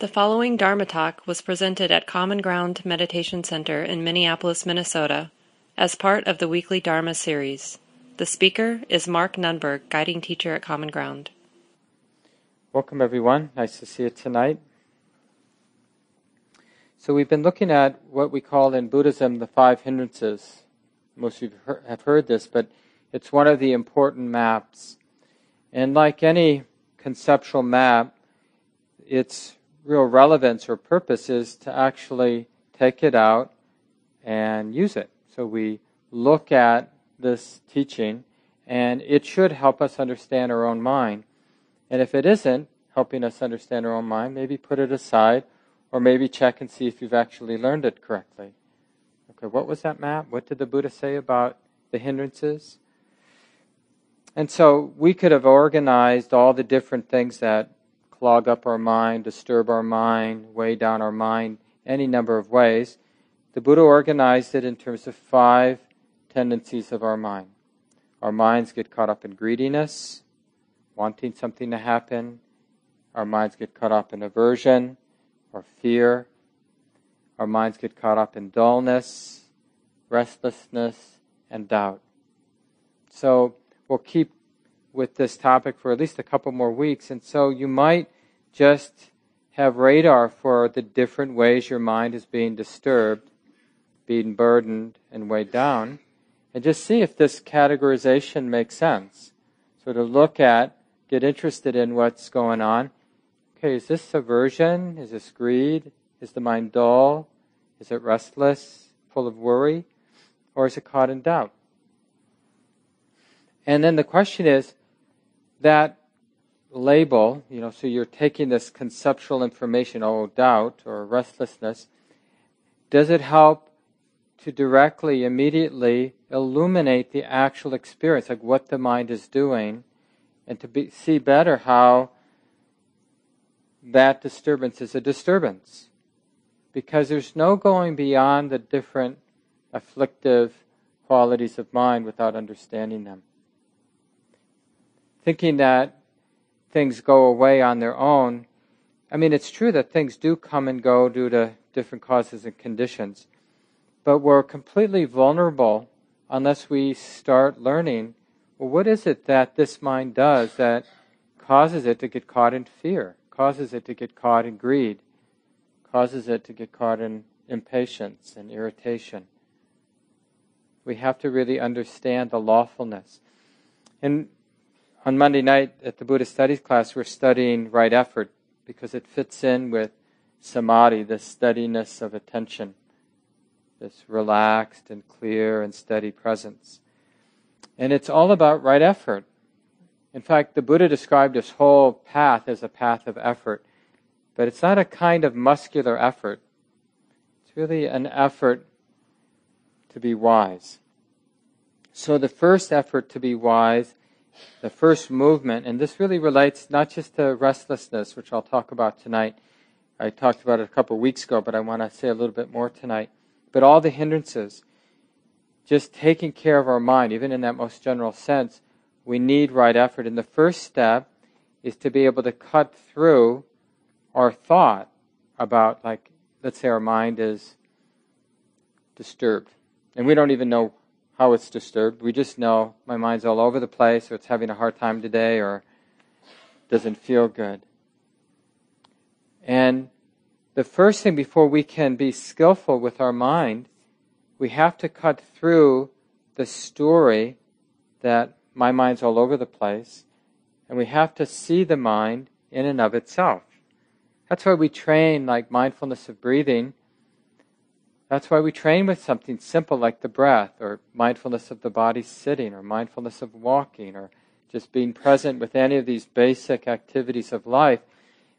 The following Dharma talk was presented at Common Ground Meditation Center in Minneapolis, Minnesota, as part of the weekly Dharma series. The speaker is Mark Nunberg, guiding teacher at Common Ground. Welcome, everyone. Nice to see you tonight. So, we've been looking at what we call in Buddhism the five hindrances. Most of you have heard this, but it's one of the important maps. And like any conceptual map, its real relevance or purpose is to actually take it out and use it. So we look at this teaching, and it should help us understand our own mind. And if it isn't helping us understand our own mind, maybe put it aside, or maybe check and see if you've actually learned it correctly. Okay, what was that map? What did the Buddha say about the hindrances? And so we could have organized all the different things that clog up our mind, disturb our mind, weigh down our mind, any number of ways. The Buddha organized it in terms of five tendencies of our mind. Our minds get caught up in greediness, wanting something to happen. Our minds get caught up in aversion or fear. Our minds get caught up in dullness, restlessness, and doubt. So, we'll keep with this topic for at least a couple more weeks. And so you might just have radar for the different ways your mind is being disturbed, being burdened, and weighed down, and just see if this categorization makes sense. So to look at, get interested in what's going on. Okay, is this aversion? Is this greed? Is the mind dull? Is it restless, full of worry? Or is it caught in doubt? And then the question is that label, you know, so you're taking this conceptual information, oh, doubt or restlessness, does it help to directly, immediately illuminate the actual experience, like what the mind is doing, and to be, see better how that disturbance is a disturbance? Because there's no going beyond the different afflictive qualities of mind without understanding them thinking that things go away on their own. I mean, it's true that things do come and go due to different causes and conditions, but we're completely vulnerable unless we start learning well, what is it that this mind does that causes it to get caught in fear, causes it to get caught in greed, causes it to get caught in impatience and irritation? We have to really understand the lawfulness. And on Monday night at the Buddhist studies class, we're studying right effort because it fits in with samadhi, the steadiness of attention, this relaxed and clear and steady presence. And it's all about right effort. In fact, the Buddha described this whole path as a path of effort, but it's not a kind of muscular effort. It's really an effort to be wise. So the first effort to be wise the first movement, and this really relates not just to restlessness, which I'll talk about tonight. I talked about it a couple of weeks ago, but I want to say a little bit more tonight. But all the hindrances, just taking care of our mind, even in that most general sense, we need right effort. And the first step is to be able to cut through our thought about, like, let's say our mind is disturbed. And we don't even know how it's disturbed. We just know my mind's all over the place, or it's having a hard time today, or doesn't feel good. And the first thing before we can be skillful with our mind, we have to cut through the story that my mind's all over the place, and we have to see the mind in and of itself. That's why we train like mindfulness of breathing that's why we train with something simple like the breath, or mindfulness of the body sitting, or mindfulness of walking, or just being present with any of these basic activities of life,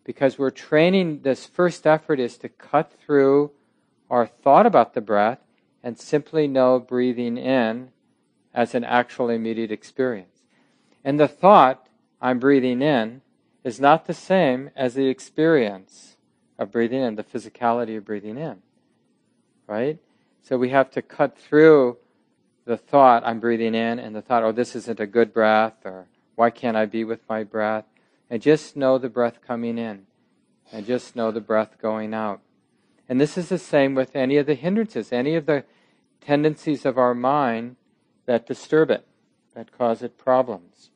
because we're training this first effort is to cut through our thought about the breath and simply know breathing in as an actual immediate experience. And the thought, I'm breathing in, is not the same as the experience of breathing in, the physicality of breathing in right? So we have to cut through the thought, I'm breathing in, and the thought, oh, this isn't a good breath, or why can't I be with my breath? And just know the breath coming in. and just know the breath going out. And this is the same with any of the hindrances, any of the tendencies of our mind that disturb it, that cause it problems.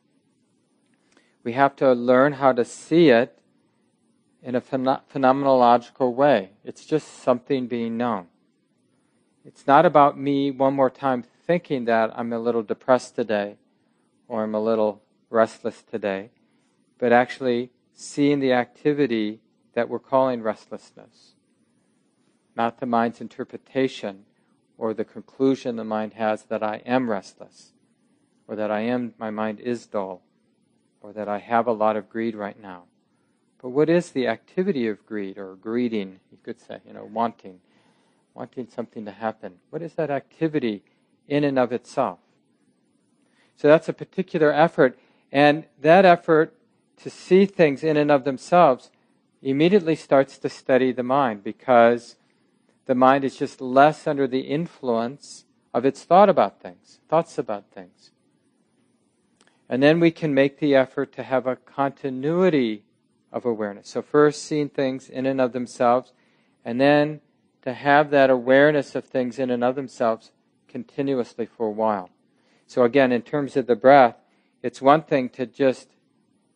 We have to learn how to see it in a phenomenological way. It's just something being known. It's not about me one more time thinking that I'm a little depressed today or I'm a little restless today, but actually seeing the activity that we're calling restlessness, not the mind's interpretation or the conclusion the mind has that I am restless, or that I am, my mind is dull, or that I have a lot of greed right now. But what is the activity of greed or greeding, you could say, you know, wanting, wanting something to happen? What is that activity in and of itself? So that's a particular effort, and that effort to see things in and of themselves immediately starts to steady the mind because the mind is just less under the influence of its thought about things, thoughts about things. And then we can make the effort to have a continuity of awareness. So, first, seeing things in and of themselves, and then to have that awareness of things in and of themselves continuously for a while. So, again, in terms of the breath, it's one thing to just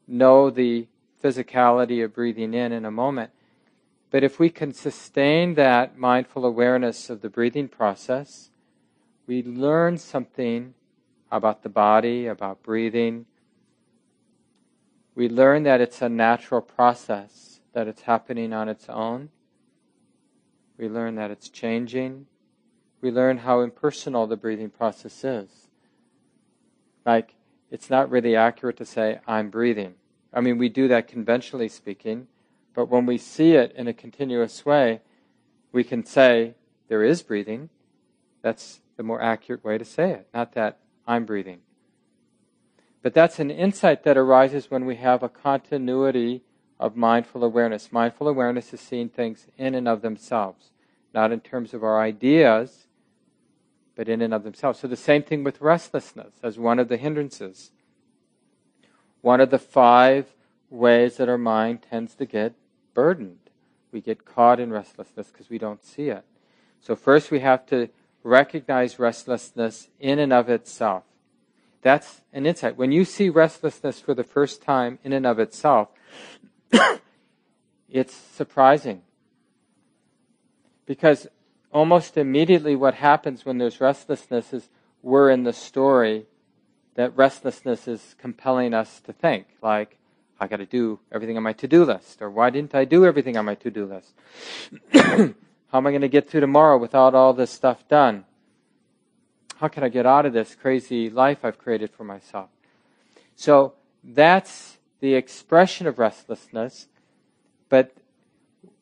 know the physicality of breathing in in a moment. But if we can sustain that mindful awareness of the breathing process, we learn something about the body, about breathing. We learn that it's a natural process, that it's happening on its own. We learn that it's changing. We learn how impersonal the breathing process is. Like, it's not really accurate to say, I'm breathing. I mean, we do that conventionally speaking, but when we see it in a continuous way, we can say, there is breathing. That's the more accurate way to say it, not that I'm breathing. But that's an insight that arises when we have a continuity of mindful awareness. Mindful awareness is seeing things in and of themselves, not in terms of our ideas, but in and of themselves. So the same thing with restlessness as one of the hindrances one of the five ways that our mind tends to get burdened. We get caught in restlessness because we don't see it. So, first we have to recognize restlessness in and of itself. That's an insight. When you see restlessness for the first time in and of itself, it's surprising. Because almost immediately what happens when there's restlessness is we're in the story that restlessness is compelling us to think, like, I got to do everything on my to do list, or why didn't I do everything on my to do list? How am I going to get through tomorrow without all this stuff done? How can I get out of this crazy life I've created for myself? So that's the expression of restlessness, but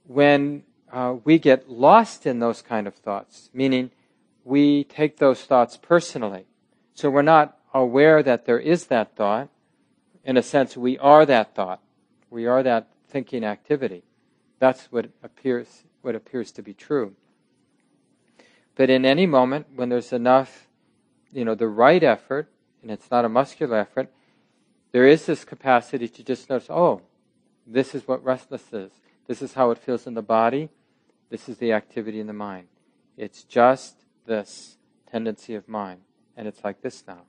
when uh, we get lost in those kind of thoughts, meaning we take those thoughts personally. So we're not aware that there is that thought. In a sense, we are that thought. We are that thinking activity. That's what appears what appears to be true. But in any moment when there's enough, you know, the right effort, and it's not a muscular effort, there is this capacity to just notice, oh, this is what restless is. This is how it feels in the body. This is the activity in the mind. It's just this tendency of mind. And it's like this now.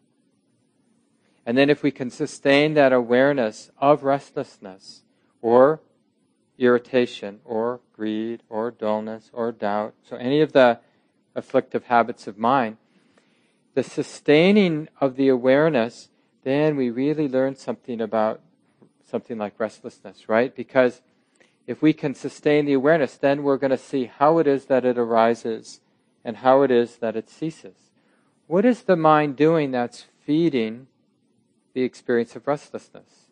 And then if we can sustain that awareness of restlessness or irritation or greed or dullness or doubt, so any of the afflictive habits of mind, the sustaining of the awareness, then we really learn something about something like restlessness, right? Because if we can sustain the awareness, then we're going to see how it is that it arises and how it is that it ceases. What is the mind doing that's feeding the experience of restlessness.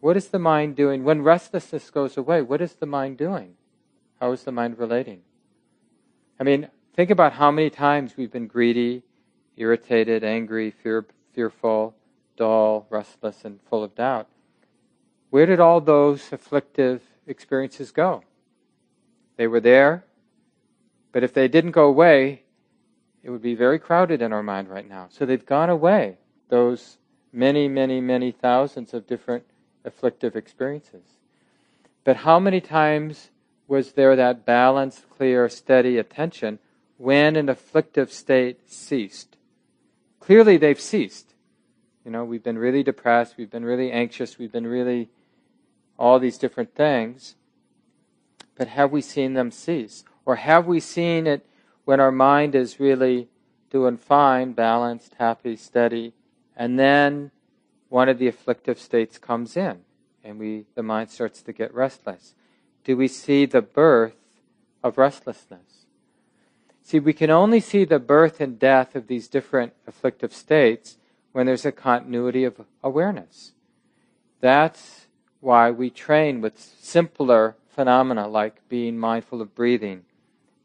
What is the mind doing? When restlessness goes away, what is the mind doing? How is the mind relating? I mean, think about how many times we've been greedy, irritated, angry, fear, fearful, dull, restless, and full of doubt. Where did all those afflictive experiences go? They were there, but if they didn't go away, it would be very crowded in our mind right now. So they've gone away, those many, many, many thousands of different afflictive experiences. But how many times was there that balanced, clear, steady attention when an afflictive state ceased? Clearly, they've ceased. You know, we've been really depressed, we've been really anxious, we've been really all these different things. But have we seen them cease? Or have we seen it when our mind is really doing fine, balanced, happy, steady, and then one of the afflictive states comes in and we the mind starts to get restless? Do we see the birth of restlessness? See, we can only see the birth and death of these different afflictive states when there's a continuity of awareness. That's why we train with simpler phenomena like being mindful of breathing,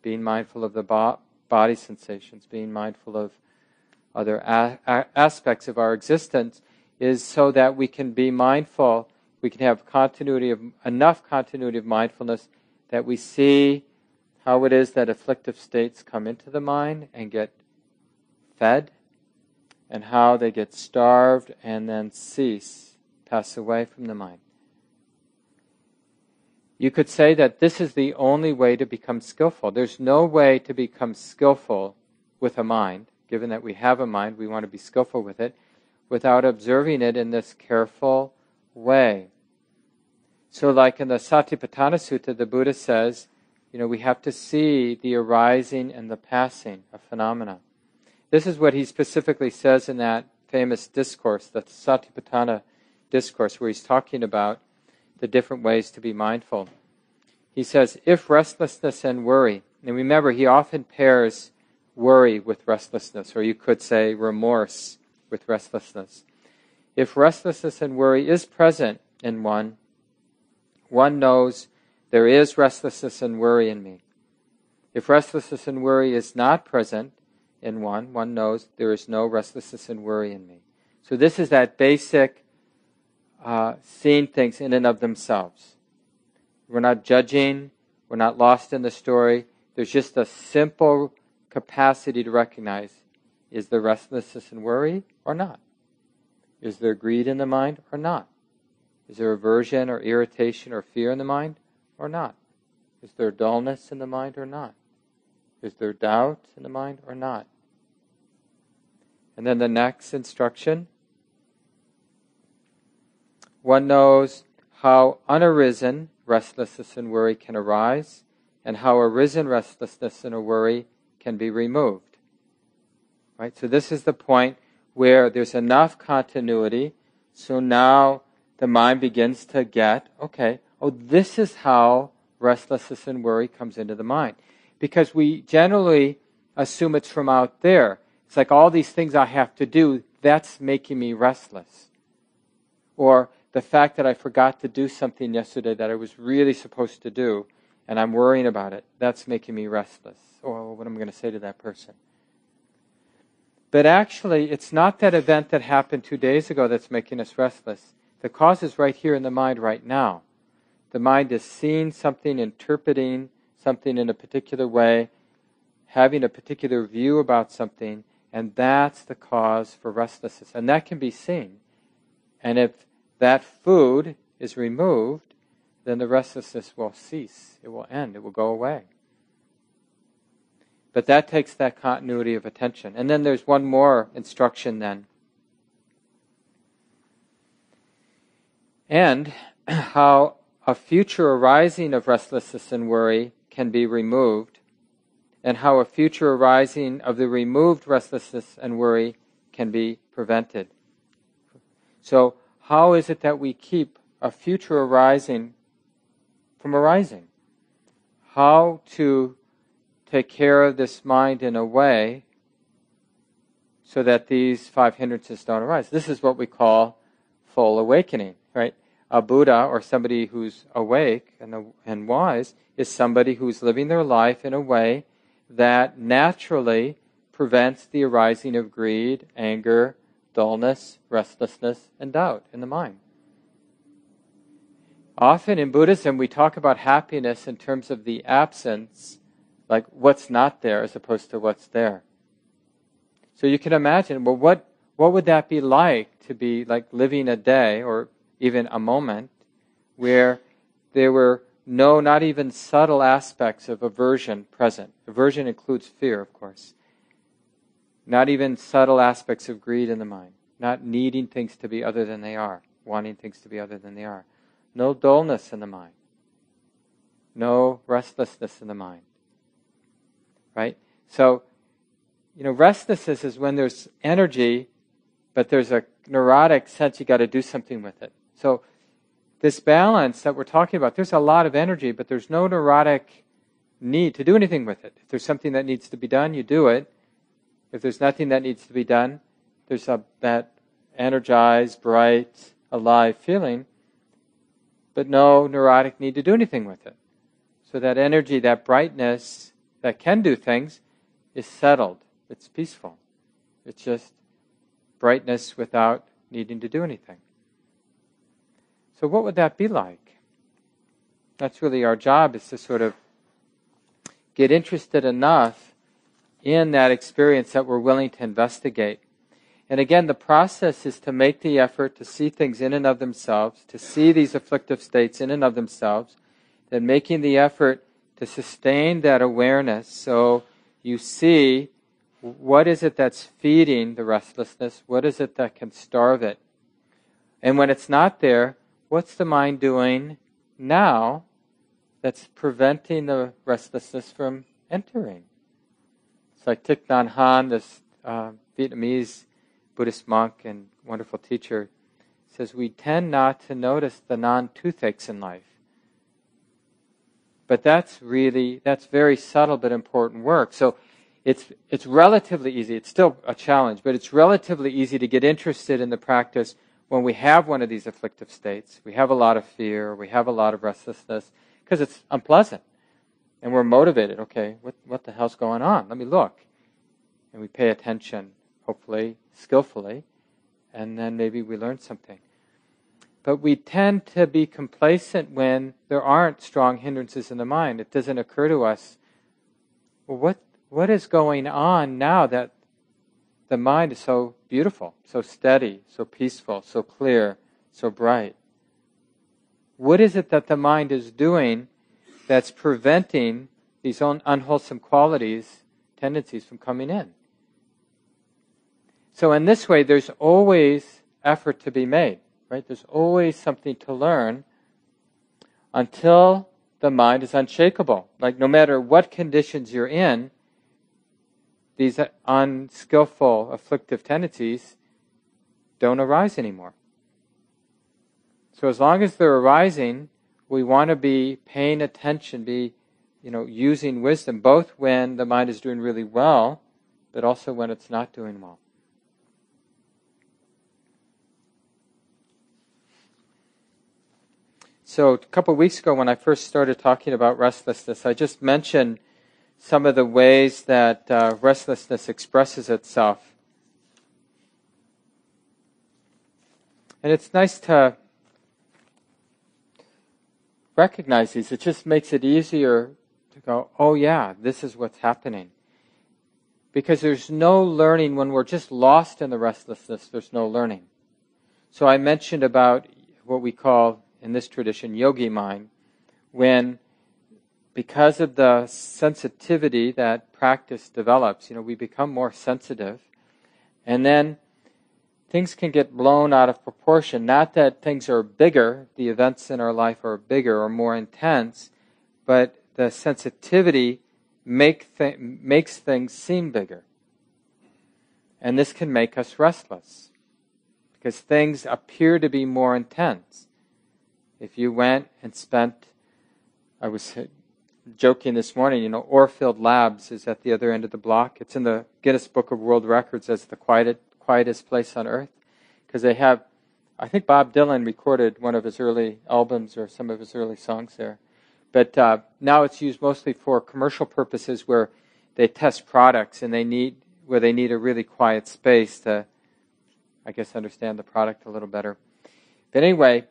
being mindful of the bo- body sensations, being mindful of other a- a- aspects of our existence, is so that we can be mindful, we can have continuity of enough continuity of mindfulness that we see how it is that afflictive states come into the mind and get fed, and how they get starved and then cease, pass away from the mind. You could say that this is the only way to become skillful. There's no way to become skillful with a mind, given that we have a mind, we want to be skillful with it, without observing it in this careful way. So, like in the Satipatthana Sutta, the Buddha says, you know, we have to see the arising and the passing of phenomena. This is what he specifically says in that famous discourse, the Satipatthana discourse, where he's talking about the different ways to be mindful. He says, if restlessness and worry, and remember, he often pairs worry with restlessness, or you could say remorse with restlessness. If restlessness and worry is present in one, one knows there is restlessness and worry in me. If restlessness and worry is not present in one, one knows there is no restlessness and worry in me. So this is that basic uh, seeing things in and of themselves. We're not judging, we're not lost in the story. There's just a simple capacity to recognize is there restlessness and worry or not? Is there greed in the mind or not? Is there aversion or irritation or fear in the mind or not? Is there dullness in the mind or not? Is there doubt in the mind or not? And then the next instruction one knows how unarisen restlessness and worry can arise, and how arisen restlessness and worry can be removed. Right? So this is the point where there's enough continuity, so now the mind begins to get, okay, oh, this is how restlessness and worry comes into the mind. Because we generally assume it's from out there. It's like all these things I have to do, that's making me restless. Or the fact that I forgot to do something yesterday that I was really supposed to do, and I'm worrying about it, that's making me restless. Or what am I going to say to that person? But actually, it's not that event that happened two days ago that's making us restless. The cause is right here in the mind right now. The mind is seeing something, interpreting something in a particular way, having a particular view about something, and that's the cause for restlessness. And that can be seen. And if that food is removed, then the restlessness will cease. It will end. It will go away. But that takes that continuity of attention. And then there's one more instruction then. And how a future arising of restlessness and worry can be removed, and how a future arising of the removed restlessness and worry can be prevented. So, how is it that we keep a future arising from arising? How to take care of this mind in a way so that these five hindrances don't arise. This is what we call full awakening? A Buddha or somebody who's awake and, and wise is somebody who's living their life in a way that naturally prevents the arising of greed, anger, dullness, restlessness, and doubt in the mind. Often in Buddhism, we talk about happiness in terms of the absence, like what's not there as opposed to what's there. So you can imagine, well, what, what would that be like to be like living a day or even a moment where there were no, not even subtle aspects of aversion present. Aversion includes fear, of course. Not even subtle aspects of greed in the mind. Not needing things to be other than they are, wanting things to be other than they are. No dullness in the mind. No restlessness in the mind. Right? So, you know, restlessness is when there's energy, but there's a neurotic sense you got to do something with it. So, this balance that we're talking about, there's a lot of energy, but there's no neurotic need to do anything with it. If there's something that needs to be done, you do it. If there's nothing that needs to be done, there's a, that energized, bright, alive feeling, but no neurotic need to do anything with it. So that energy, that brightness that can do things, is settled. It's peaceful. It's just brightness without needing to do anything. So, what would that be like? That's really our job, is to sort of get interested enough in that experience that we're willing to investigate. And again, the process is to make the effort to see things in and of themselves, to see these afflictive states in and of themselves, then making the effort to sustain that awareness so you see what is it that's feeding the restlessness, what is it that can starve it. And when it's not there, what's the mind doing now that's preventing the restlessness from entering? It's like Thich Nhat Hanh, this uh, Vietnamese Buddhist monk and wonderful teacher, says we tend not to notice the non-toothaches in life. But that's really, that's very subtle but important work. So it's, it's relatively easy. It's still a challenge, but it's relatively easy to get interested in the practice when we have one of these afflictive states, we have a lot of fear, we have a lot of restlessness, because it's unpleasant. And we're motivated. Okay, what, what the hell's going on? Let me look. And we pay attention, hopefully, skillfully, and then maybe we learn something. But we tend to be complacent when there aren't strong hindrances in the mind. It doesn't occur to us, well, what, what is going on now that the mind is so beautiful, so steady, so peaceful, so clear, so bright. What is it that the mind is doing that's preventing these unwholesome qualities, tendencies from coming in? So, in this way, there's always effort to be made, right? There's always something to learn until the mind is unshakable. Like, no matter what conditions you're in, these unskillful afflictive tendencies don't arise anymore. So as long as they're arising, we want to be paying attention, be you know, using wisdom, both when the mind is doing really well, but also when it's not doing well. So a couple of weeks ago, when I first started talking about restlessness, I just mentioned some of the ways that uh, restlessness expresses itself. And it's nice to recognize these. It just makes it easier to go, oh, yeah, this is what's happening. Because there's no learning when we're just lost in the restlessness, there's no learning. So I mentioned about what we call in this tradition yogi mind, when because of the sensitivity that practice develops, you know, we become more sensitive. And then things can get blown out of proportion. Not that things are bigger, the events in our life are bigger or more intense, but the sensitivity make th- makes things seem bigger. And this can make us restless because things appear to be more intense. If you went and spent, I was joking this morning, you know, Orfield Labs is at the other end of the block. It's in the Guinness Book of World Records as the quiet, quietest place on earth because they have, I think Bob Dylan recorded one of his early albums or some of his early songs there. But uh, now it's used mostly for commercial purposes where they test products and they need where they need a really quiet space to, I guess, understand the product a little better. But anyway,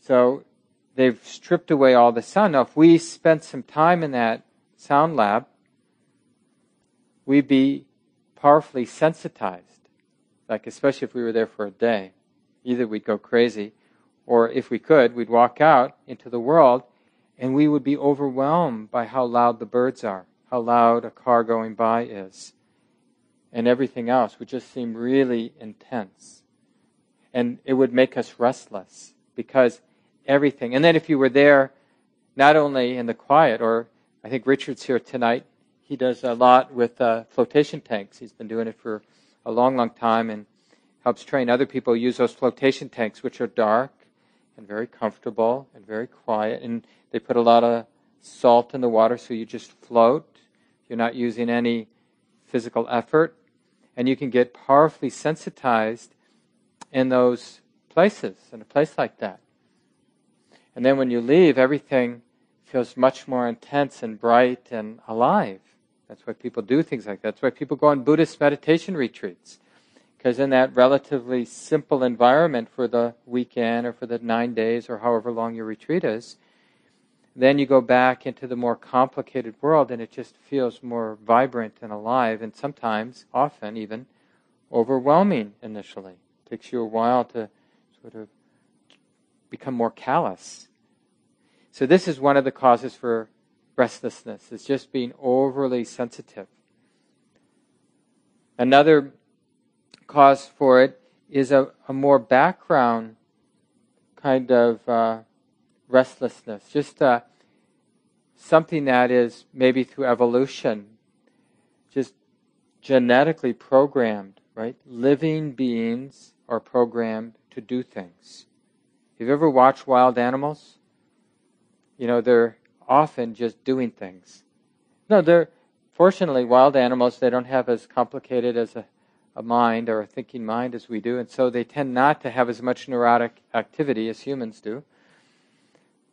so they've stripped away all the sound. Now, if we spent some time in that sound lab, we'd be powerfully sensitized. Like, especially if we were there for a day. Either we'd go crazy, or if we could, we'd walk out into the world and we would be overwhelmed by how loud the birds are, how loud a car going by is, and everything else would just seem really intense. And it would make us restless because everything. And then if you were there, not only in the quiet, or I think Richard's here tonight, he does a lot with uh, flotation tanks. He's been doing it for a long, long time and helps train other people use those flotation tanks, which are dark and very comfortable and very quiet. And they put a lot of salt in the water so you just float. You're not using any physical effort. And you can get powerfully sensitized in those places, in a place like that. And then when you leave, everything feels much more intense and bright and alive. That's why people do things like that. That's why people go on Buddhist meditation retreats. Because in that relatively simple environment for the weekend or for the nine days or however long your retreat is, then you go back into the more complicated world and it just feels more vibrant and alive and sometimes, often even, overwhelming initially. It takes you a while to sort of become more callous. So this is one of the causes for restlessness, It's just being overly sensitive. Another cause for it is a, a more background kind of uh, restlessness, just uh, something that is maybe through evolution, just genetically programmed, right? Living beings are programmed to do things. Have you've ever watched wild animals? You know, they're often just doing things. No, they're, fortunately, wild animals, they don't have as complicated as a, a mind or a thinking mind as we do, and so they tend not to have as much neurotic activity as humans do.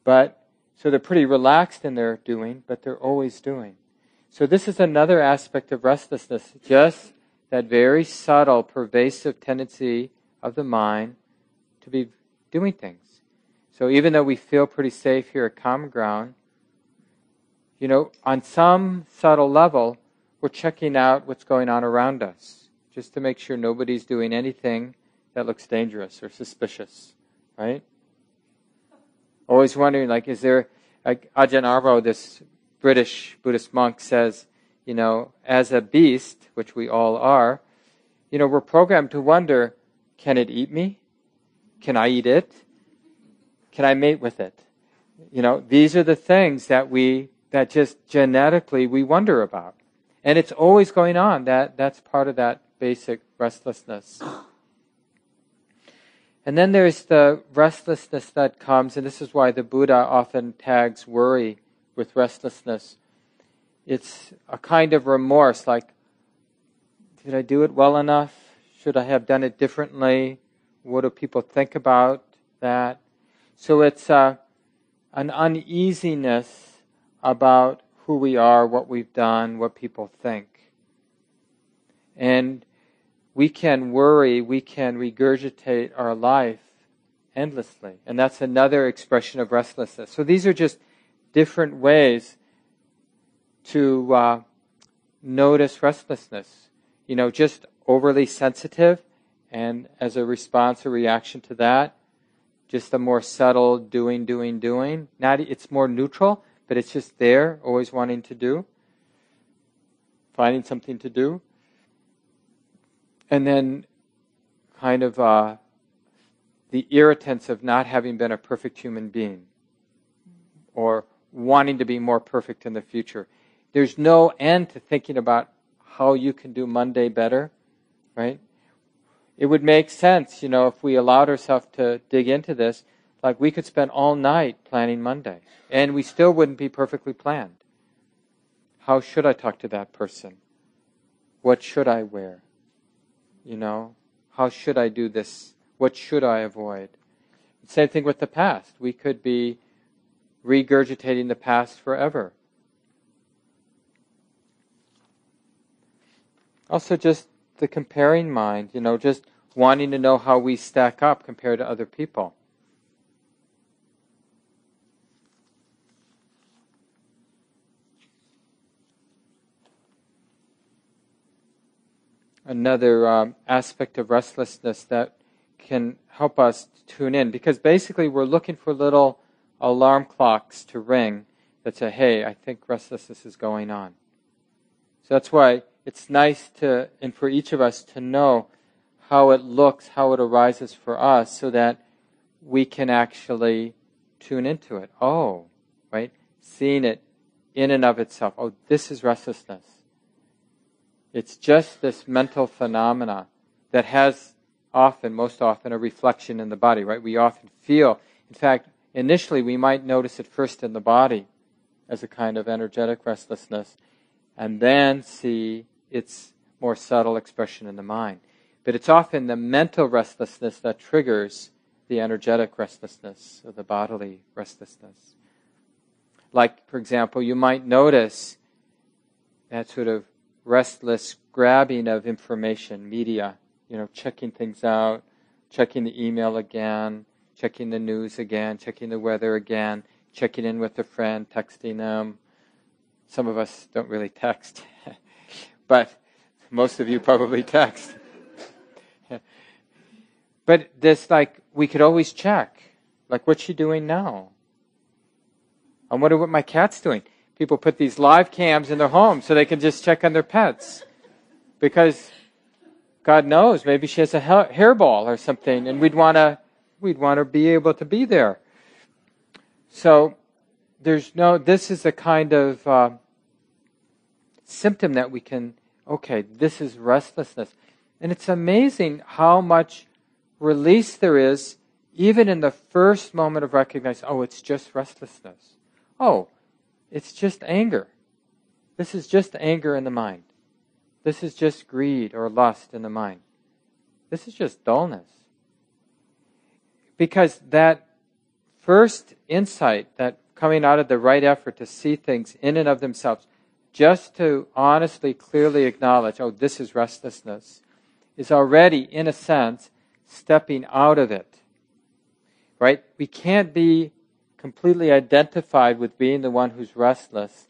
But, so they're pretty relaxed in their doing, but they're always doing. So this is another aspect of restlessness, just that very subtle, pervasive tendency of the mind to be doing things. So even though we feel pretty safe here at Common Ground, you know, on some subtle level, we're checking out what's going on around us just to make sure nobody's doing anything that looks dangerous or suspicious, right? Always wondering, like, is there, like Ajahn Amaro, this British Buddhist monk, says, you know, as a beast, which we all are, you know, we're programmed to wonder, can it eat me? Can I eat it? Can I mate with it? You know, these are the things that we, that just genetically we wonder about. And it's always going on. That, that's part of that basic restlessness. And then there's the restlessness that comes, and this is why the Buddha often tags worry with restlessness. It's a kind of remorse, like, did I do it well enough? Should I have done it differently? What do people think about that? So it's uh, an uneasiness about who we are, what we've done, what people think. And we can worry, we can regurgitate our life endlessly. And that's another expression of restlessness. So these are just different ways to uh, notice restlessness. You know, just overly sensitive, and as a response or reaction to that, just a more subtle doing, doing, doing. Not it's more neutral, but it's just there, always wanting to do, finding something to do, and then kind of uh, the irritants of not having been a perfect human being, or wanting to be more perfect in the future. There's no end to thinking about how you can do Monday better, right? It would make sense, you know, if we allowed ourselves to dig into this, like we could spend all night planning Monday, and we still wouldn't be perfectly planned. How should I talk to that person? What should I wear? You know, how should I do this? What should I avoid? Same thing with the past. We could be regurgitating the past forever. Also, just the comparing mind, you know, just wanting to know how we stack up compared to other people. Another um, aspect of restlessness that can help us tune in because basically we're looking for little alarm clocks to ring that say, hey, I think restlessness is going on. So that's why it's nice to, and for each of us to know how it looks, how it arises for us, so that we can actually tune into it. Oh, right? Seeing it in and of itself. Oh, this is restlessness. It's just this mental phenomena that has often, most often, a reflection in the body, right? We often feel, in fact, initially we might notice it first in the body as a kind of energetic restlessness, and then see its more subtle expression in the mind. But it's often the mental restlessness that triggers the energetic restlessness or the bodily restlessness. Like, for example, you might notice that sort of restless grabbing of information, media, you know, checking things out, checking the email again, checking the news again, checking the weather again, checking in with a friend, texting them. Some of us don't really text, but most of you probably text. but this, like, we could always check. Like, what's she doing now? I wonder what my cat's doing. People put these live cams in their home so they can just check on their pets. Because God knows, maybe she has a hairball or something, and we'd want to we'd want to be able to be there. So there's no. This is a kind of uh, symptom that we can. Okay, this is restlessness, and it's amazing how much release there is, even in the first moment of recognizing. Oh, it's just restlessness. Oh, it's just anger. This is just anger in the mind. This is just greed or lust in the mind. This is just dullness. Because that first insight, that coming out of the right effort to see things in and of themselves, just to honestly, clearly acknowledge, oh, this is restlessness, is already, in a sense, stepping out of it. Right? We can't be completely identified with being the one who's restless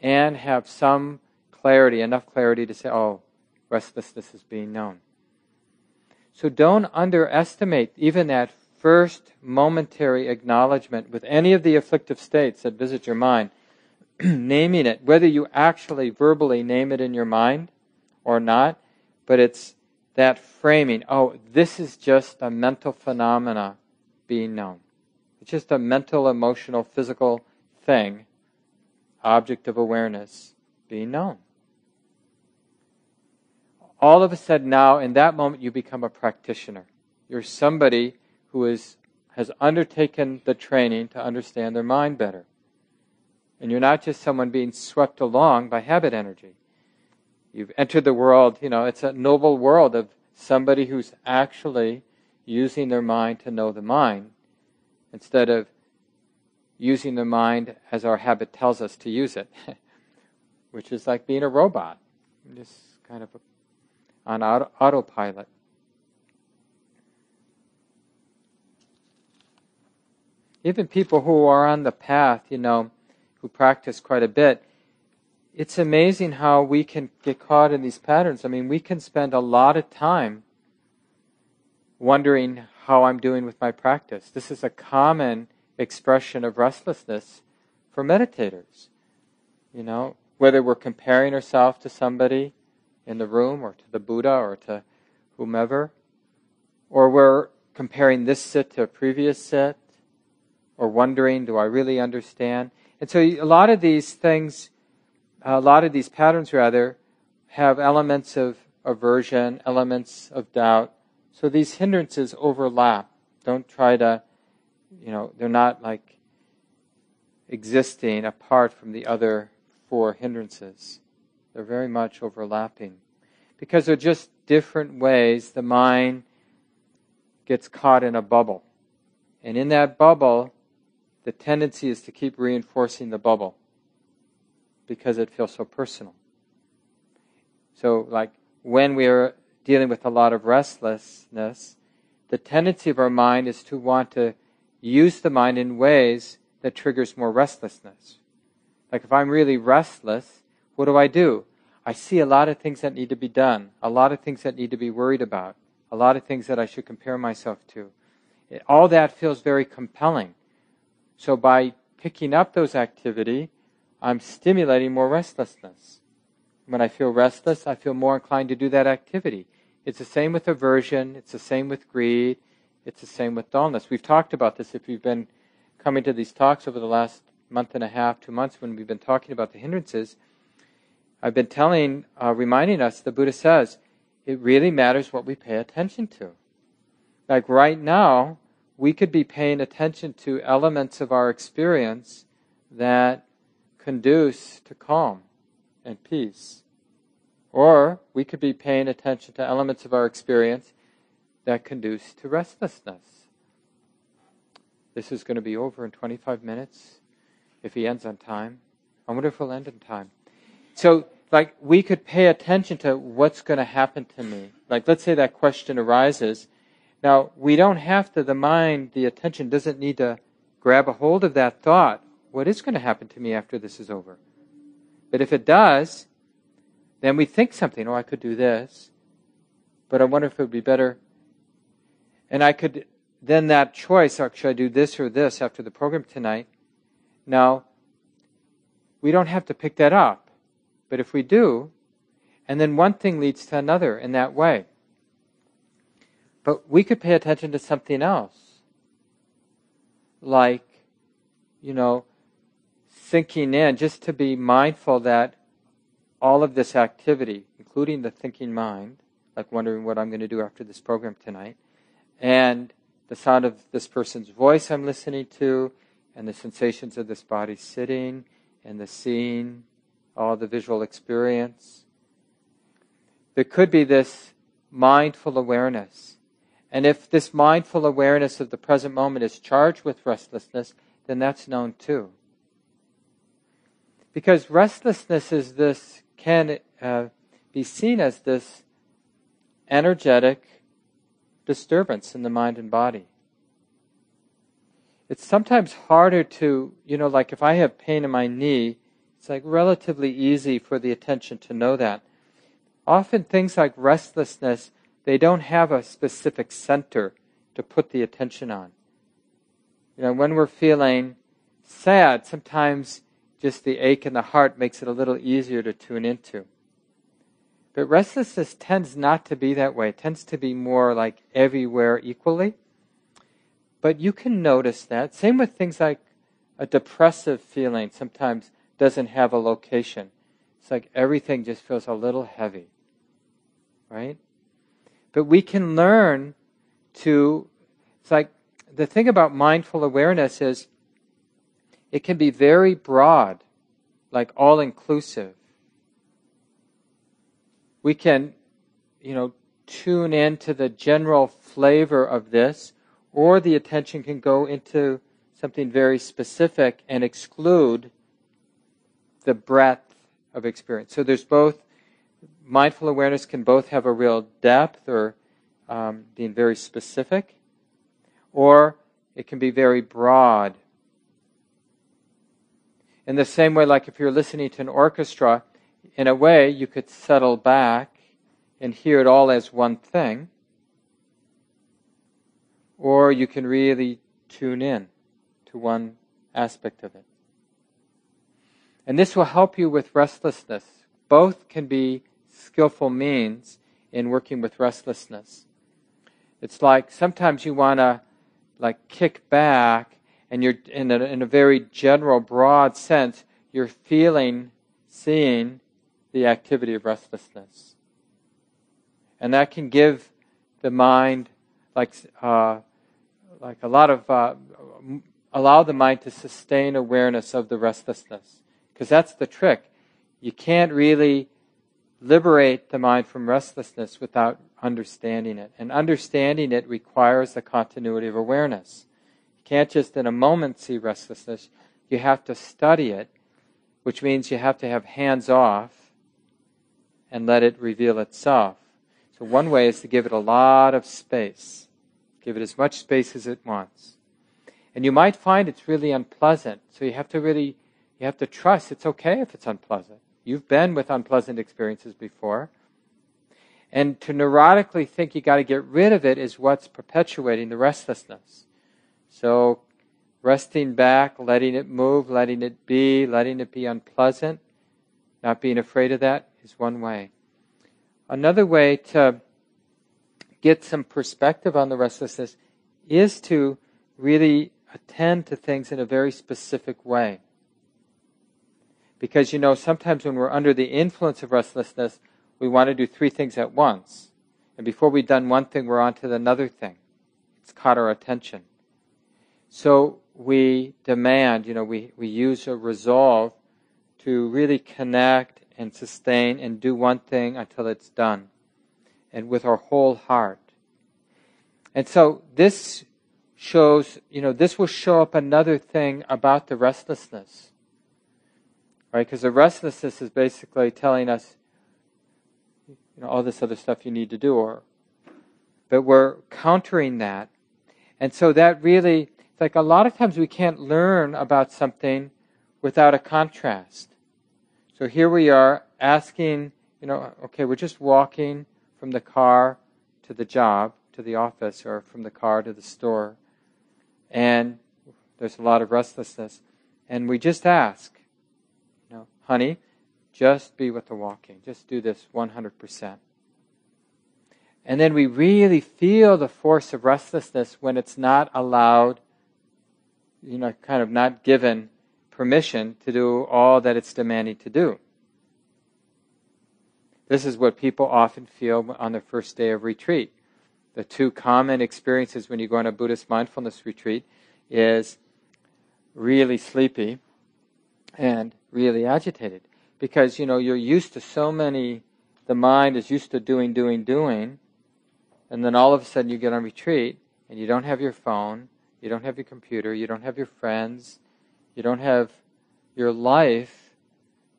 and have some clarity, enough clarity to say, oh, restlessness is being known. So don't underestimate even that first momentary acknowledgement with any of the afflictive states that visit your mind, naming it, whether you actually verbally name it in your mind or not, but it's that framing, oh, this is just a mental phenomena being known. It's just a mental, emotional, physical thing, object of awareness being known. All of a sudden, now, in that moment, you become a practitioner. You're somebody who is, has undertaken the training to understand their mind better. And you're not just someone being swept along by habit energy. You've entered the world, you know, it's a noble world of somebody who's actually using their mind to know the mind instead of using the mind as our habit tells us to use it, which is like being a robot, just kind of on auto- autopilot. even people who are on the path, you know, who practice quite a bit, it's amazing how we can get caught in these patterns. I mean, we can spend a lot of time wondering how I'm doing with my practice. This is a common expression of restlessness for meditators. You know, whether we're comparing ourselves to somebody in the room or to the Buddha or to whomever, or we're comparing this sit to a previous sit, or wondering, do I really understand? And so a lot of these things, a lot of these patterns rather, have elements of aversion, elements of doubt. So these hindrances overlap. Don't try to, you know, they're not like existing apart from the other four hindrances. They're very much overlapping. Because they're just different ways the mind gets caught in a bubble. And in that bubble, the tendency is to keep reinforcing the bubble because it feels so personal. So, like when we are dealing with a lot of restlessness, the tendency of our mind is to want to use the mind in ways that triggers more restlessness. Like if I'm really restless, what do I do? I see a lot of things that need to be done, a lot of things that need to be worried about, a lot of things that I should compare myself to. All that feels very compelling. So by picking up those activity, I'm stimulating more restlessness. When I feel restless, I feel more inclined to do that activity. It's the same with aversion, it's the same with greed, it's the same with dullness. We've talked about this if you've been coming to these talks over the last month and a half, two months, when we've been talking about the hindrances. I've been telling, uh, reminding us, the Buddha says, it really matters what we pay attention to. Like right now, we could be paying attention to elements of our experience that conduce to calm and peace. Or we could be paying attention to elements of our experience that conduce to restlessness. This is going to be over in 25 minutes if he ends on time. I wonder if he'll end on time. So, like, we could pay attention to what's going to happen to me. Like, let's say that question arises. Now, we don't have to, the mind, the attention doesn't need to grab a hold of that thought. What is going to happen to me after this is over? But if it does, then we think something. Oh, I could do this. But I wonder if it would be better. And I could, then that choice, or should I do this or this after the program tonight? Now, we don't have to pick that up. But if we do, and then one thing leads to another in that way. But we could pay attention to something else. Like, you know, sinking in, just to be mindful that all of this activity, including the thinking mind, like wondering what I'm going to do after this program tonight, and the sound of this person's voice I'm listening to, and the sensations of this body sitting, and the seeing, all the visual experience. There could be this mindful awareness. And if this mindful awareness of the present moment is charged with restlessness, then that's known too. Because restlessness is this, can uh, be seen as this energetic disturbance in the mind and body. It's sometimes harder to, you know, like if I have pain in my knee, it's like relatively easy for the attention to know that. Often things like restlessness, they don't have a specific center to put the attention on. You know, when we're feeling sad, sometimes just the ache in the heart makes it a little easier to tune into. But restlessness tends not to be that way. It tends to be more like everywhere equally. But you can notice that. Same with things like a depressive feeling sometimes doesn't have a location. It's like everything just feels a little heavy. Right? But we can learn to, it's like the thing about mindful awareness is it can be very broad, like all inclusive. We can, you know, tune into the general flavor of this, or the attention can go into something very specific and exclude the breadth of experience. So there's both, mindful awareness can both have a real depth or um, being very specific, or it can be very broad in the same way, like if you're listening to an orchestra, in a way you could settle back and hear it all as one thing, or you can really tune in to one aspect of it. And this will help you with restlessness. Both can be skillful means in working with restlessness. It's like sometimes you want to like kick back and you're in a, in a very general, broad sense, you're feeling, seeing the activity of restlessness. And that can give the mind, like, uh, like a lot of, uh, allow the mind to sustain awareness of the restlessness. Because that's the trick. You can't really liberate the mind from restlessness without understanding it. And understanding it requires the continuity of awareness You can't just in a moment see restlessness. You have to study it, which means you have to have hands off and let it reveal itself. So, one way is to give it a lot of space, give it as much space as it wants. And you might find it's really unpleasant. So, you have to really you have to trust it's okay if it's unpleasant. You've been with unpleasant experiences before. And to neurotically think you got to get rid of it is what's perpetuating the restlessness. So resting back, letting it move, letting it be, letting it be unpleasant, not being afraid of that is one way. Another way to get some perspective on the restlessness is to really attend to things in a very specific way. Because, you know, sometimes when we're under the influence of restlessness, we want to do three things at once. And before we've done one thing, we're on to another thing. It's caught our attention. So we demand, you know, we, we use a resolve to really connect and sustain and do one thing until it's done. And with our whole heart. And so this shows, you know, this will show up another thing about the restlessness. Right? Because the restlessness is basically telling us, you know, all this other stuff you need to do, or, but we're countering that. And so that really, like a lot of times we can't learn about something without a contrast. So here we are asking, you know, okay, we're just walking from the car to the job, to the office, or from the car to the store and there's a lot of restlessness. And we just ask, honey, just be with the walking. Just do this 100%. And then we really feel the force of restlessness when it's not allowed, you know, kind of not given permission to do all that it's demanding to do. This is what people often feel on their first day of retreat the two common experiences when you go on a Buddhist mindfulness retreat is really sleepy and really agitated. Because, you know, you're used to so many, the mind is used to doing, doing, doing, and then all of a sudden you get on retreat and you don't have your phone, you don't have your computer, you don't have your friends, you don't have your life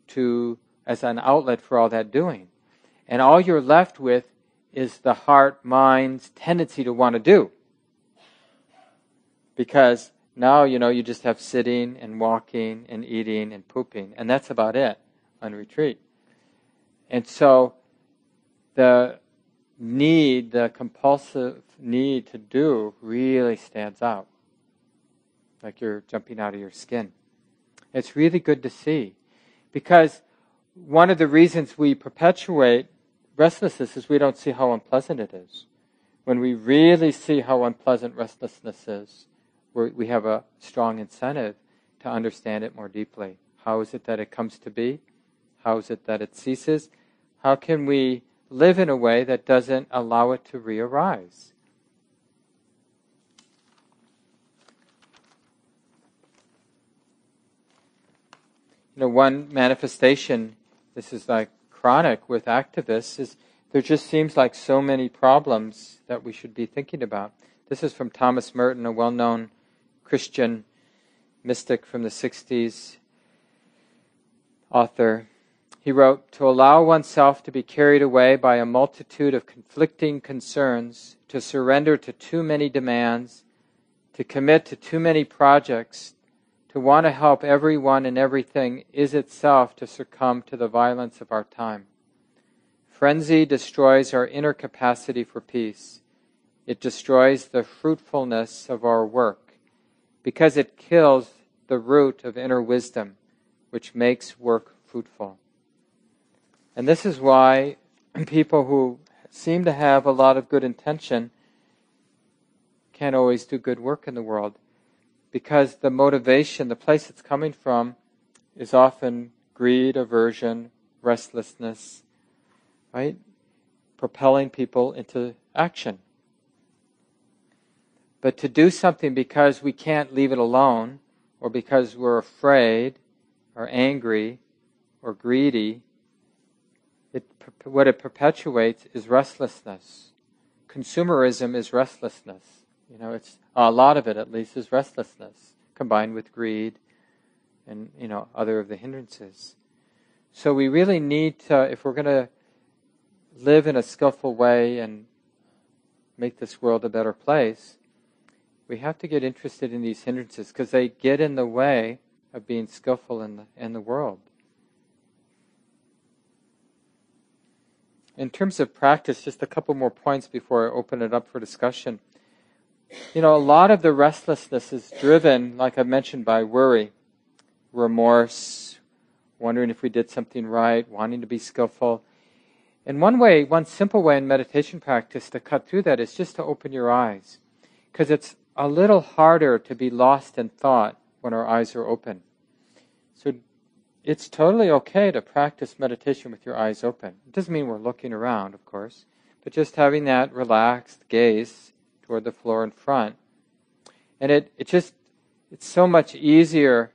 to as an outlet for all that doing. And all you're left with is the heart, mind's tendency to want to do. Because now, you know, you just have sitting and walking and eating and pooping, and that's about it on retreat. And so the need, the compulsive need to do really stands out. Like you're jumping out of your skin. It's really good to see. Because one of the reasons we perpetuate restlessness is we don't see how unpleasant it is. When we really see how unpleasant restlessness is, we have a strong incentive to understand it more deeply. How is it that it comes to be? How is it that it ceases? How can we live in a way that doesn't allow it to re arise? You know, one manifestation, this is like chronic with activists is there just seems like so many problems that we should be thinking about. This is from Thomas Merton, a well known Christian mystic from the 60s, author. He wrote To allow oneself to be carried away by a multitude of conflicting concerns, to surrender to too many demands, to commit to too many projects, to want to help everyone and everything is itself to succumb to the violence of our time. Frenzy destroys our inner capacity for peace. It destroys the fruitfulness of our work because it kills the root of inner wisdom, which makes work fruitful. And this is why people who seem to have a lot of good intention can't always do good work in the world because the motivation, the place it's coming from, is often greed, aversion, restlessness, right? Propelling people into action. But to do something because we can't leave it alone, or because we're afraid, or angry, or greedy, it, what it perpetuates is restlessness. Consumerism is restlessness. You know, it's a lot of it, at least, is restlessness combined with greed and you know other of the hindrances. So we really need to, if we're going to live in a skillful way and make this world a better place, we have to get interested in these hindrances because they get in the way of being skillful in the, in the world. In terms of practice, just a couple more points before I open it up for discussion you know, a lot of the restlessness is driven, like I mentioned, by worry, remorse, wondering if we did something right, wanting to be skillful. And one way, one simple way in meditation practice to cut through that is just to open your eyes. Because it's a little harder to be lost in thought when our eyes are open. So it's totally okay to practice meditation with your eyes open. It doesn't mean we're looking around, of course, but just having that relaxed gaze toward the floor in front. And it, it just, it's so much easier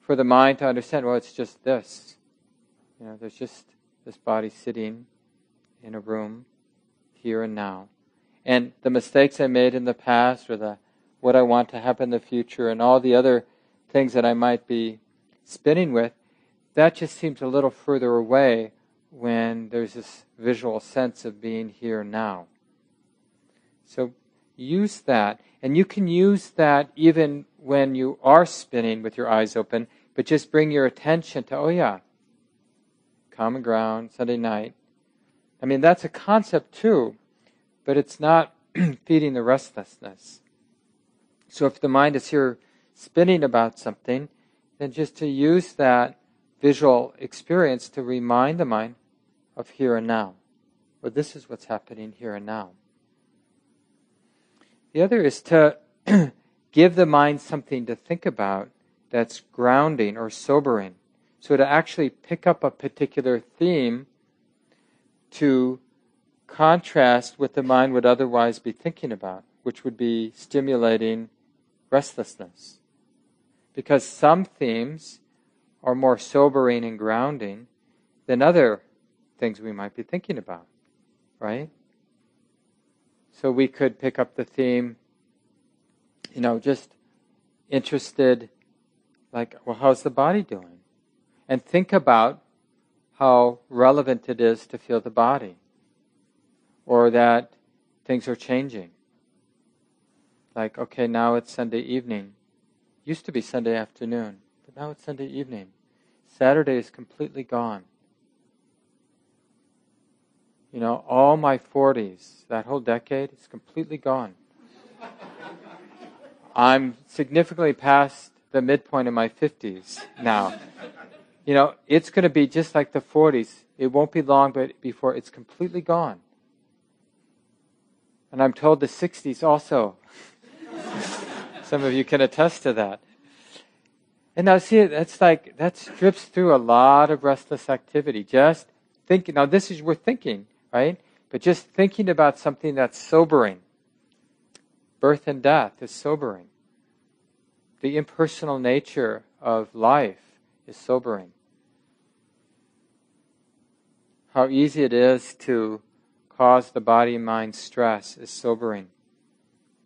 for the mind to understand, well, it's just this. You know, there's just this body sitting in a room here and now. And the mistakes I made in the past or the what I want to happen in the future and all the other things that I might be spinning with, that just seems a little further away when there's this visual sense of being here now. So use that. And you can use that even when you are spinning with your eyes open, but just bring your attention to, oh yeah, common ground, Sunday night. I mean, that's a concept too, but it's not feeding the restlessness. So if the mind is here spinning about something, then just to use that visual experience to remind the mind of here and now. Or this is what's happening here and now. The other is to give the mind something to think about that's grounding or sobering. So to actually pick up a particular theme to contrast what the mind would otherwise be thinking about, which would be stimulating restlessness because some themes are more sobering and grounding than other things we might be thinking about, right? So we could pick up the theme, you know, just interested, like, well, how's the body doing? And think about how relevant it is to feel the body, or that things are changing. Like, okay, now it's Sunday evening Used to be Sunday afternoon, but now it's Sunday evening. Saturday is completely gone. You know, all my 40s, that whole decade, is completely gone. I'm significantly past the midpoint of my 50s now. You know, it's going to be just like the 40s. It won't be long but before it's completely gone. And I'm told the 60s also some of you can attest to that. And now, see, that's like, that strips through a lot of restless activity. Just thinking, now this is, we're thinking, right? But just thinking about something that's sobering. Birth and death is sobering. The impersonal nature of life is sobering. How easy it is to cause the body mind stress is sobering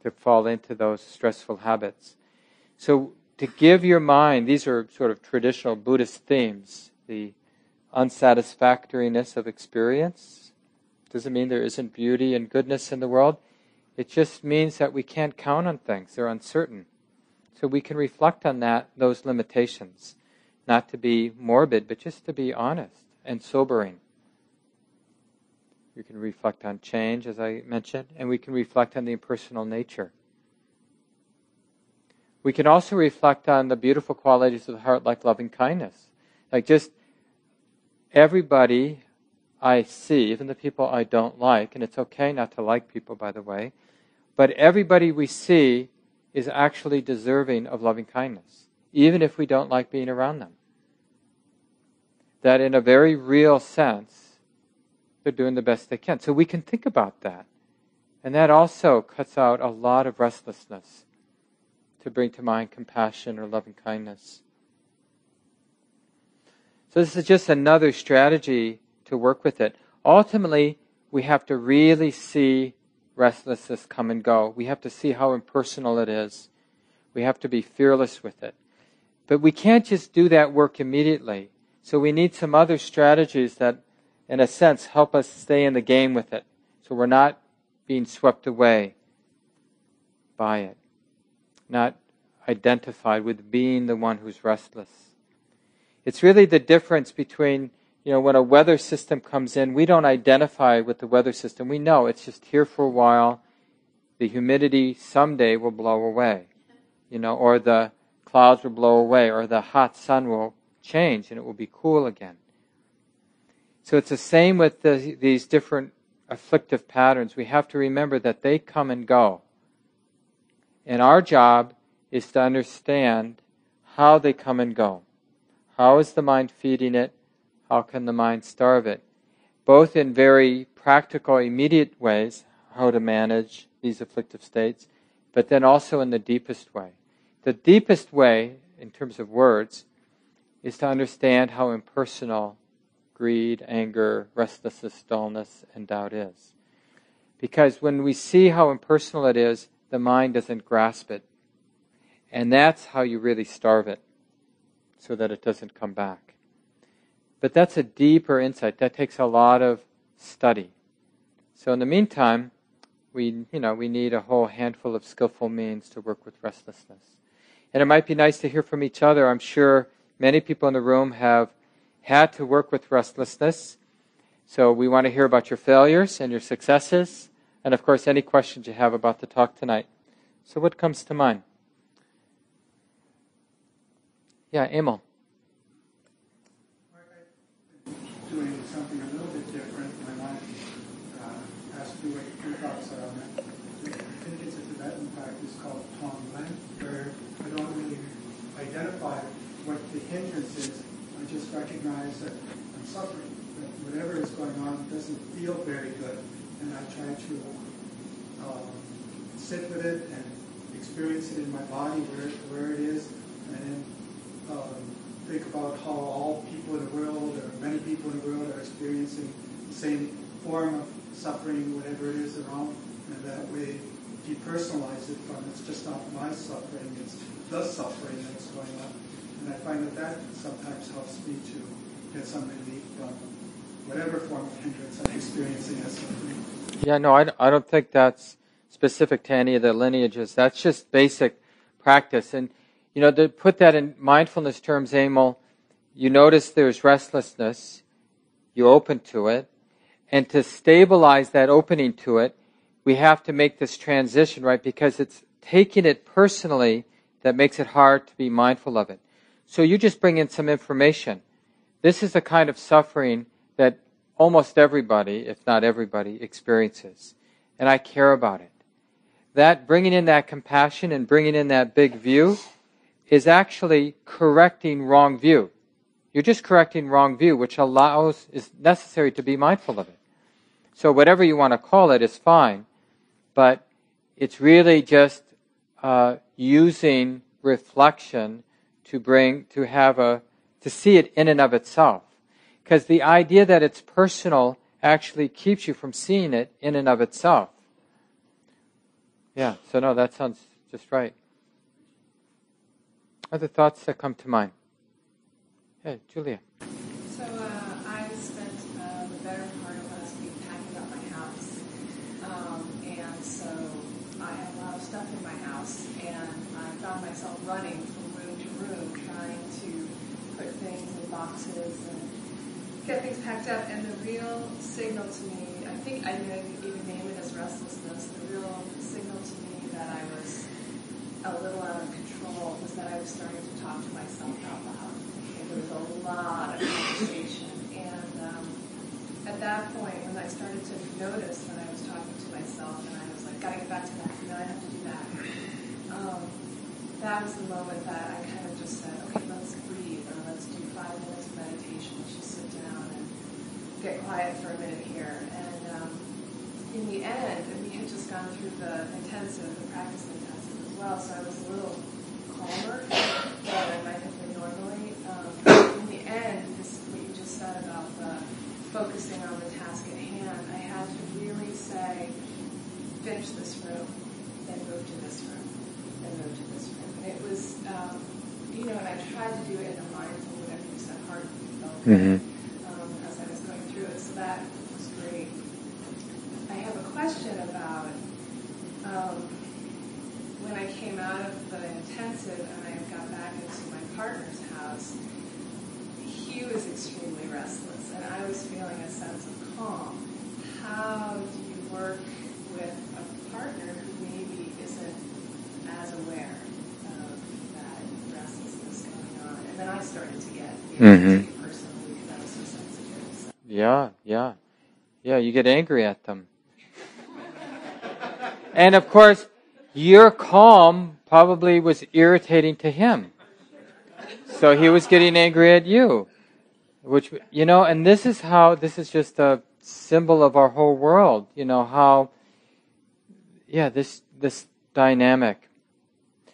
to fall into those stressful habits. So, to give your mind, these are sort of traditional Buddhist themes the unsatisfactoriness of experience. Doesn't mean there isn't beauty and goodness in the world. It just means that we can't count on things, they're uncertain. So we can reflect on that, those limitations. Not to be morbid, but just to be honest and sobering. We can reflect on change, as I mentioned, and we can reflect on the impersonal nature. We can also reflect on the beautiful qualities of the heart, like loving kindness. Like just everybody I see, even the people I don't like, and it's okay not to like people, by the way, but everybody we see is actually deserving of loving kindness, even if we don't like being around them. That in a very real sense, they're doing the best they can. So we can think about that. And that also cuts out a lot of restlessness to bring to mind compassion or loving kindness. So this is just another strategy to work with it. Ultimately, we have to really see restlessness come and go. We have to see how impersonal it is. We have to be fearless with it. But we can't just do that work immediately. So we need some other strategies that in a sense, help us stay in the game with it. So we're not being swept away by it, not identified with being the one who's restless. It's really the difference between, you know, when a weather system comes in, we don't identify with the weather system. We know it's just here for a while, the humidity someday will blow away, you know, or the clouds will blow away, or the hot sun will change and it will be cool again. So it's the same with the, these different afflictive patterns. We have to remember that they come and go. And our job is to understand how they come and go. How is the mind feeding it? How can the mind starve it? Both in very practical, immediate ways, how to manage these afflictive states, but then also in the deepest way. The deepest way, in terms of words, is to understand how impersonal greed, anger, restlessness, dullness, and doubt is. Because when we see how impersonal it is, the mind doesn't grasp it. And that's how you really starve it, so that it doesn't come back. But that's a deeper insight. That takes a lot of study. So in the meantime, we, you know, we need a whole handful of skillful means to work with restlessness. And it might be nice to hear from each other. I'm sure many people in the room have had to work with restlessness. So we want to hear about your failures and your successes, and of course, any questions you have about the talk tonight. So, what comes to mind? Yeah, Emil. Doing something a little bit different, and I want uh, ask you what your thoughts are on it. I think it's a Tibetan practice called Tonglen, where I don't really identify what the hindrance is. I just recognize that I'm suffering, that whatever is going on doesn't feel very good, and I try to um, sit with it and experience it in my body where, where it is, and then um, think about how all people in the world, or many people in the world, are experiencing the same form of suffering, whatever it is around, and that way depersonalize it from it's just not my suffering, it's the suffering that's going on. And I find that that sometimes helps me to get some relief from whatever form of hindrance I'm experiencing as suffering. Yeah, no, I, I don't think that's specific to any of the lineages. That's just basic practice. And, you know, to put that in mindfulness terms, Emil, you notice there's restlessness, you open to it, and to stabilize that opening to it, we have to make this transition, right? Because it's taking it personally that makes it hard to be mindful of it. So you just bring in some information. This is a kind of suffering that almost everybody, if not everybody, experiences. And I care about it. That bringing in that compassion and bringing in that big view is actually correcting wrong view. You're just correcting wrong view, which allows, is necessary to be mindful of it. So whatever you want to call it is fine, but it's really just uh, using reflection to bring, to have a, to see it in and of itself. Because the idea that it's personal actually keeps you from seeing it in and of itself. Yeah, so no, that sounds just right. Other thoughts that come to mind? Hey, Julia. So uh, I spent uh, the better part of last week packing up my house. Um, and so I have a lot of stuff in my house, and I found myself running room trying to put things in boxes and get things packed up. And the real signal to me, I think I even name it as restlessness, the real signal to me that I was a little out of control was that I was starting to talk to myself out loud. And there was a lot of conversation. And um, at that point, when I started to notice that I was talking to myself and I was like, gotta get back to that, know, I have to do that. Um, that was the moment that I kind of just said, okay, let's breathe, or let's do five minutes of meditation. Let's just sit down and get quiet for a minute here. And um, in the end, and we had just gone through the intensive, the practice intensive as well, so I was a little calmer than I might have been normally. Um, in the end, this what you just said about the focusing on the task at hand, I had to really say, finish this room, then move to this room, then move to this room. And it was, um, you know, and I tried to do it in a mindful, said, felt mm-hmm. um, as I was going through it. So that was great. I have a question about um, when I came out of the intensive and I got back into my partner's house. He was extremely restless, and I was feeling a sense of calm. How do you work with a partner who may mm-hmm. Yeah, yeah. Yeah, you get angry at them. and of course, your calm probably was irritating to him. So he was getting angry at you. Which, you know, and this is how, this is just a symbol of our whole world, you know, how, yeah, this, this dynamic.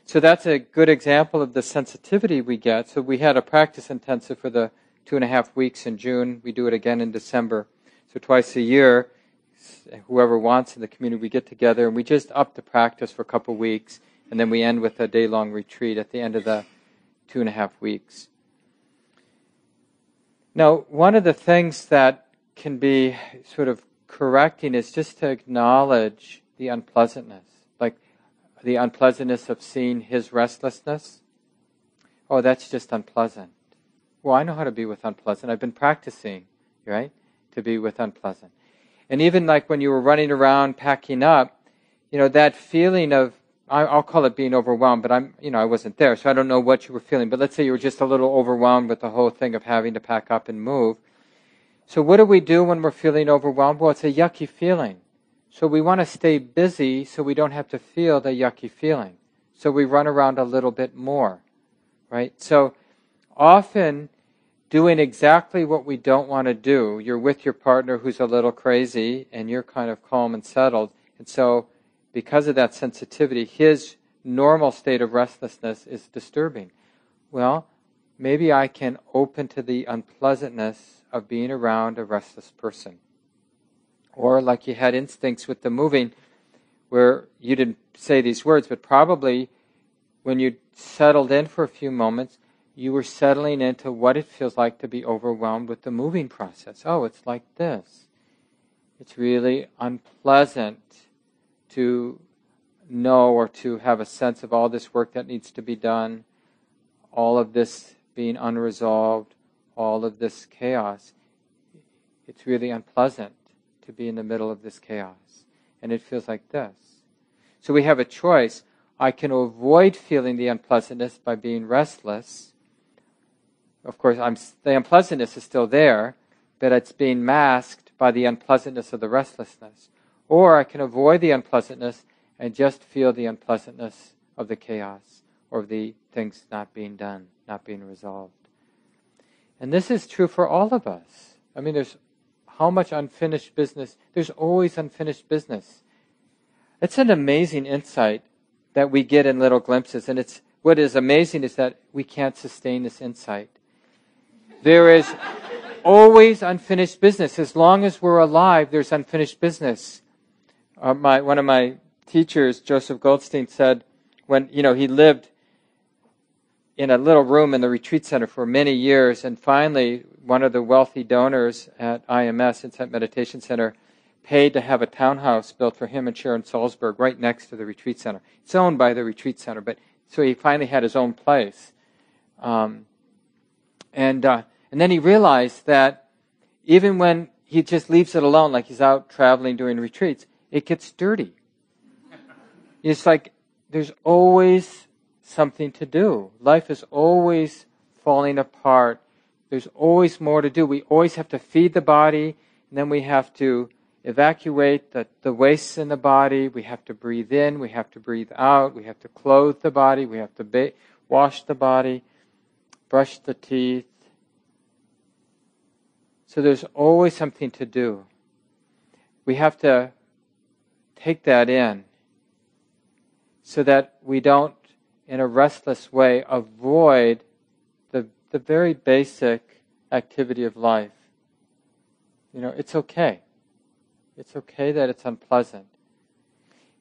So that's a good example of the sensitivity we get. So we had a practice intensive for the two and a half weeks in June. We do it again in December. So twice a year, whoever wants in the community, we get together and we just up the practice for a couple of weeks, and then we end with a day long retreat at the end of the two and a half weeks. Now, one of the things that can be sort of correcting is just to acknowledge the unpleasantness, the unpleasantness of seeing his restlessness. Oh, that's just unpleasant. Well, I know how to be with unpleasant. I've been practicing, right, to be with unpleasant. And even like when you were running around packing up, you know, that feeling of I'll call it being overwhelmed, but I'm, you know, I wasn't there, so I don't know what you were feeling. But let's say you were just a little overwhelmed with the whole thing of having to pack up and move. So what do we do when we're feeling overwhelmed? Well, it's a yucky feeling. So we want to stay busy so we don't have to feel the yucky feeling. So we run around a little bit more, right? So often doing exactly what we don't want to do, you're with your partner who's a little crazy and you're kind of calm and settled. And so because of that sensitivity, his normal state of restlessness is disturbing. Well, maybe I can open to the unpleasantness of being around a restless person. Or, like you had instincts with the moving, where you didn't say these words, but probably when you settled in for a few moments, you were settling into what it feels like to be overwhelmed with the moving process. Oh, it's like this. It's really unpleasant to know or to have a sense of all this work that needs to be done, all of this being unresolved, all of this chaos, it's really unpleasant to be in the middle of this chaos. And it feels like this. So we have a choice. I can avoid feeling the unpleasantness by being restless. Of course, I'm, the unpleasantness is still there, but it's being masked by the unpleasantness of the restlessness. Or I can avoid the unpleasantness and just feel the unpleasantness of the chaos or the things not being done, not being resolved. And this is true for all of us. I mean, there's how much unfinished business, there's always unfinished business. It's an amazing insight that we get in little glimpses. And it's what is amazing is that we can't sustain this insight. There is always unfinished business. As long as we're alive, there's unfinished business uh, my, one of my teachers, Joseph Goldstein, said when you know he lived in a little room in the retreat center for many years, and finally one of the wealthy donors at IMS, Insight Meditation Center, paid to have a townhouse built for him and Sharon Salzberg right next to the retreat center. It's owned by the retreat center, but so he finally had his own place. Um, and uh, and then he realized that even when he just leaves it alone, like he's out traveling doing retreats, it gets dirty. It's like there's always something to do. Life is always falling apart. There's always more to do. We always have to feed the body, and then we have to evacuate the, the wastes in the body. We have to breathe in. We have to breathe out. We have to clothe the body. We have to ba- wash the body, brush the teeth. So there's always something to do. We have to take that in so that we don't, in a restless way, avoid the, the very basic activity of life. You know, it's okay. It's okay that it's unpleasant.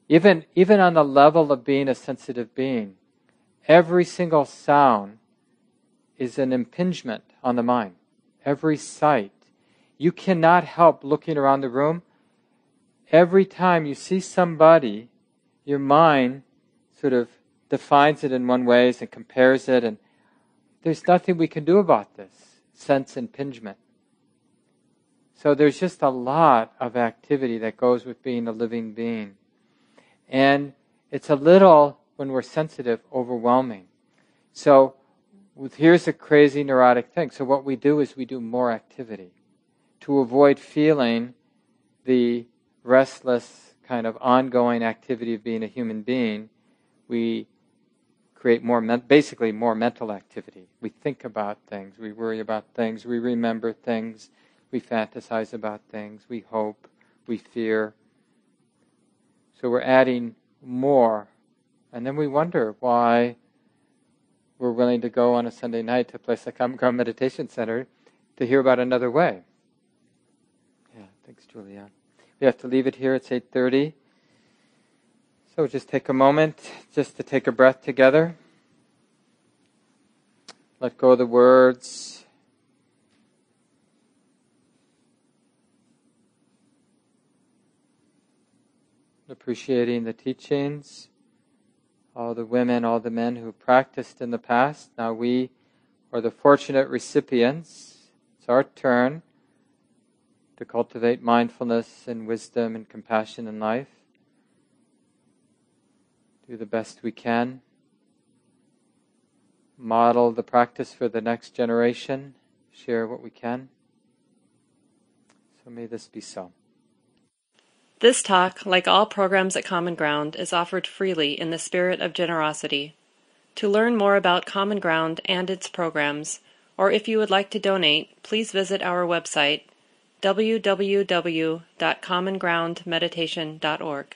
Even, even on the level of being a sensitive being, every single sound is an impingement on the mind. Every sight. You cannot help looking around the room every time you see somebody, your mind sort of defines it in one way and compares it, and there's nothing we can do about this sense impingement. So there's just a lot of activity that goes with being a living being. And it's a little, when we're sensitive, overwhelming. So here's a crazy neurotic thing. So what we do is we do more activity to avoid feeling the restless kind of ongoing activity of being a human being. We create more, basically more mental activity. We think about things, we worry about things, we remember things, we fantasize about things, we hope, we fear. So we're adding more. And then we wonder why we're willing to go on a Sunday night to a place like Common Meditation Center to hear about another way. Yeah, thanks, Julia. We have to leave it here. It's 8.30. So just take a moment just to take a breath together. Let go of the words. Appreciating the teachings, all the women, all the men who practiced in the past. Now we are the fortunate recipients. It's our turn to cultivate mindfulness and wisdom and compassion in life do the best we can, model the practice for the next generation, share what we can. So may this be so. This talk, like all programs at Common Ground, is offered freely in the spirit of generosity. To learn more about Common Ground and its programs, or if you would like to donate, please visit our website www.commongroundmeditation.org.